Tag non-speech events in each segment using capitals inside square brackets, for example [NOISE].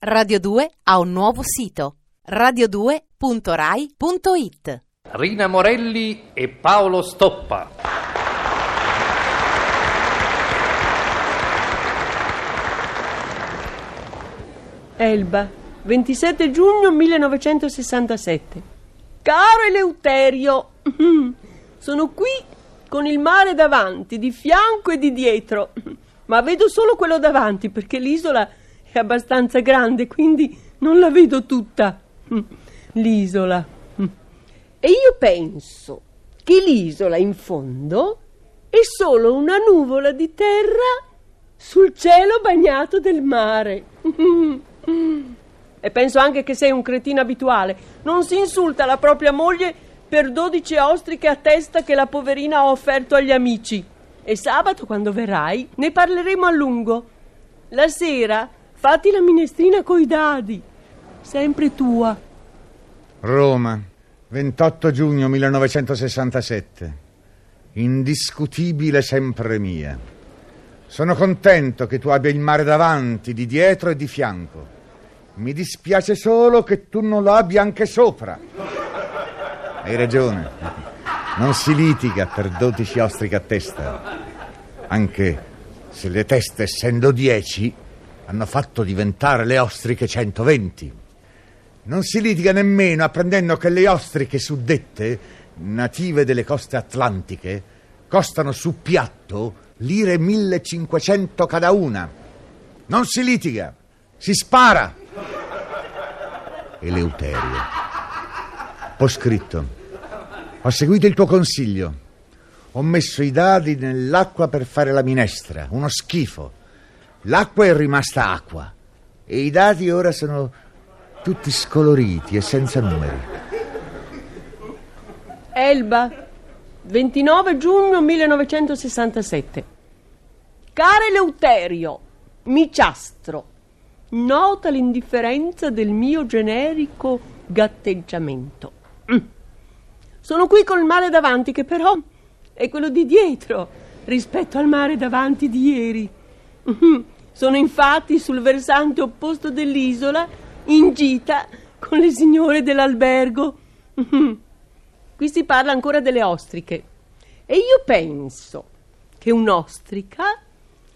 Radio 2 ha un nuovo sito radio2.rai.it Rina Morelli e Paolo Stoppa. Elba, 27 giugno 1967. Caro Eleuterio, [LAUGHS] sono qui con il mare davanti, di fianco e di dietro, ma vedo solo quello davanti perché l'isola è abbastanza grande, quindi non la vedo tutta. L'isola. E io penso che l'isola in fondo è solo una nuvola di terra sul cielo bagnato del mare. [LAUGHS] E penso anche che sei un cretino abituale. Non si insulta la propria moglie per 12 ostriche a testa che la poverina ha offerto agli amici. E sabato, quando verrai, ne parleremo a lungo. La sera fatti la minestrina coi dadi. Sempre tua. Roma, 28 giugno 1967. Indiscutibile sempre mia. Sono contento che tu abbia il mare davanti, di dietro e di fianco. Mi dispiace solo che tu non lo abbia anche sopra. Hai ragione. Non si litiga per 12 ostriche a testa. Anche se le teste, essendo 10, hanno fatto diventare le ostriche 120. Non si litiga nemmeno apprendendo che le ostriche suddette, native delle coste atlantiche, costano su piatto lire 1500 cada una. Non si litiga, si spara. Eleuterio. Ho scritto. Ho seguito il tuo consiglio. Ho messo i dadi nell'acqua per fare la minestra. Uno schifo. L'acqua è rimasta acqua. E i dadi ora sono tutti scoloriti e senza numeri. Elba, 29 giugno 1967. Caro Eleuterio, miciastro, nota l'indifferenza del mio generico gatteggiamento. Mm. Sono qui col mare davanti, che però è quello di dietro rispetto al mare davanti di ieri. Mm. Sono infatti sul versante opposto dell'isola, in gita con le signore dell'albergo. Mm. Qui si parla ancora delle ostriche. E io penso che un'ostrica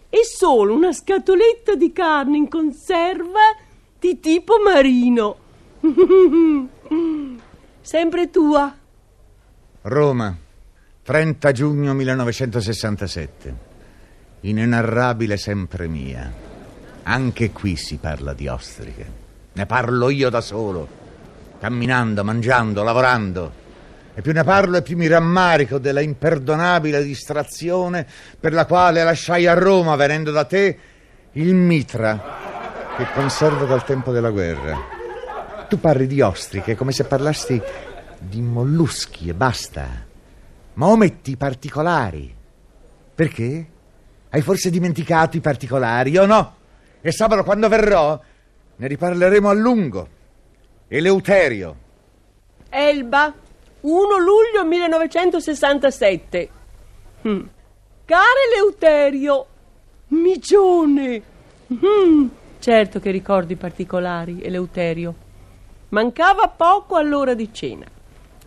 è solo una scatoletta di carne in conserva di tipo marino. [LAUGHS] Sempre tua. Roma, 30 giugno 1967. Inenarrabile sempre mia. Anche qui si parla di ostriche. Ne parlo io da solo, camminando, mangiando, lavorando. E più ne parlo e più mi rammarico della imperdonabile distrazione per la quale lasciai a Roma, venendo da te, il mitra che conservo dal tempo della guerra. Tu parli di ostriche come se parlassi di molluschi e basta. Ma ometti i particolari. Perché? Hai forse dimenticato i particolari o no? E sabato quando verrò ne riparleremo a lungo. Eleuterio. Elba, 1 luglio 1967. Mm. Caro Eleuterio, micione. Mm. Certo che ricordo i particolari, Eleuterio. Mancava poco all'ora di cena.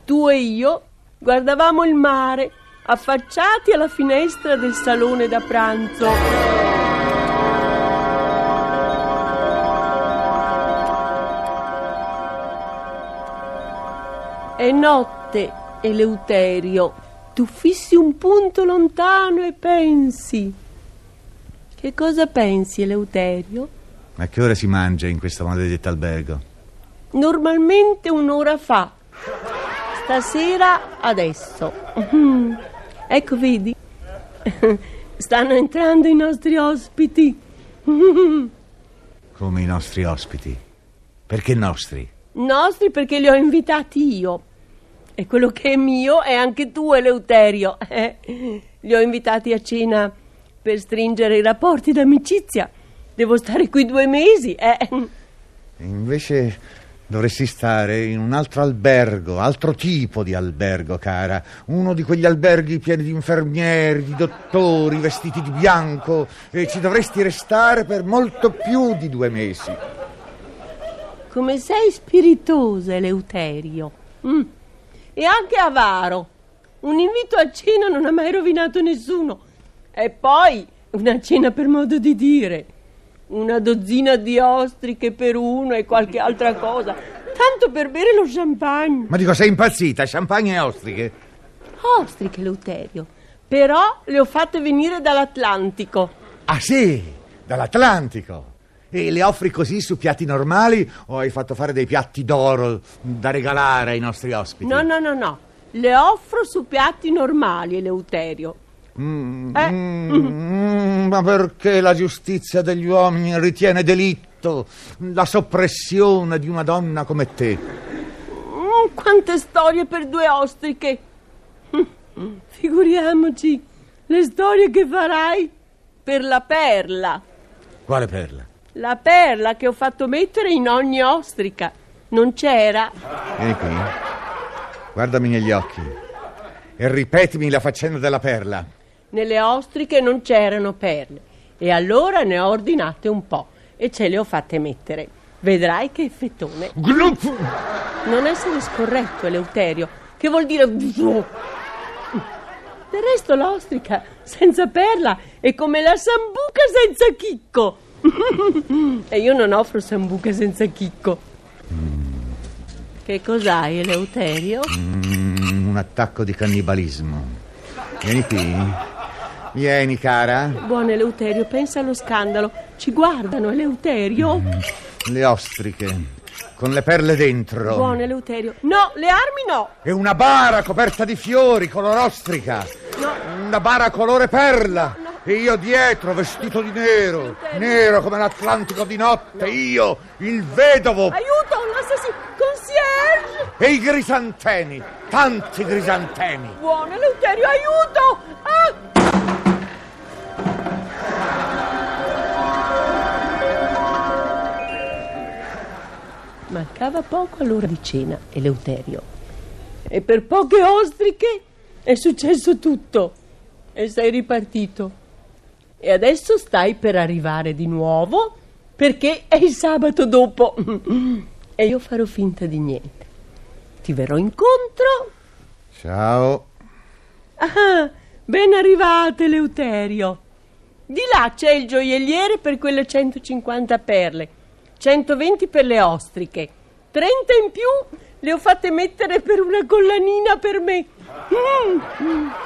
Tu e io guardavamo il mare, affacciati alla finestra del salone da pranzo. È notte, Eleuterio. Tu fissi un punto lontano e pensi. Che cosa pensi, Eleuterio? A che ora si mangia in questo maledetto albergo? Normalmente un'ora fa. Stasera adesso. Ecco, vedi? [LAUGHS] Stanno entrando i nostri ospiti. [LAUGHS] Come i nostri ospiti? Perché nostri? Nostri perché li ho invitati io. E quello che è mio è anche tu, Eleuterio. Eh? [LAUGHS] Li ho invitati a cena per stringere i rapporti d'amicizia. Devo stare qui due mesi. Eh? Invece dovresti stare in un altro albergo, altro tipo di albergo, cara. Uno di quegli alberghi pieni di infermieri, di dottori vestiti di bianco. E ci dovresti restare per molto più di due mesi. come sei spiritoso, Eleuterio. Mm. E anche avaro. Un invito a cena non ha mai rovinato nessuno. E poi una cena per modo di dire. Una dozzina di ostriche per uno e qualche altra cosa. Tanto per bere lo champagne. Ma dico, sei impazzita? Champagne e ostriche? Ostriche, Eleuterio. Però le ho fatte venire dall'Atlantico. Ah sì, dall'Atlantico. E le offri così su piatti normali o hai fatto fare dei piatti d'oro da regalare ai nostri ospiti? No, no, no, no. Le offro su piatti normali, Eleuterio. Mm, Eh. mm, ma perché la giustizia degli uomini ritiene delitto la soppressione di una donna come te? Mm, quante storie per due ostriche. Mm, Figuriamoci le storie che farai per la perla. Quale perla? La perla che ho fatto mettere in ogni ostrica. Non c'era? Vieni qui. Guardami negli occhi e ripetimi la faccenda della perla. Nelle ostriche non c'erano perle. E allora ne ho ordinate un po' e ce le ho fatte mettere. Vedrai che effettone. Glup! Non essere scorretto, Eleuterio, che vuol dire... Del resto l'ostrica senza perla è come la sambuca senza chicco. [LAUGHS] e io non offro sambuca senza chicco. Che cos'hai, Eleuterio? Mm, un attacco di cannibalismo. Vieni qui. Vieni, cara. Buon Eleuterio, pensa allo scandalo. Ci guardano, Eleuterio. Le ostriche. Con le perle dentro. Buon Eleuterio. No, le armi no. E una bara coperta di fiori, color ostrica. Una bara colore perla. E io dietro, vestito di nero. Nero come l'Atlantico di notte. Io, il vedovo. Aiuto, l'assassino. Concierge. E i grisantemi. Tanti grisantemi. Buon Eleuterio, aiuto. Ah! Mancava poco all'ora di cena, Eleuterio. E per poche ostriche è successo tutto. E sei ripartito. E adesso stai per arrivare di nuovo perché è il sabato dopo. E io farò finta di niente. Ti verrò incontro. Ciao. Ah, ben arrivate, Eleuterio. Di là c'è il gioielliere per quelle 150 perle, 120 per le ostriche, 30 in più le ho fatte mettere per una collanina per me. Mm.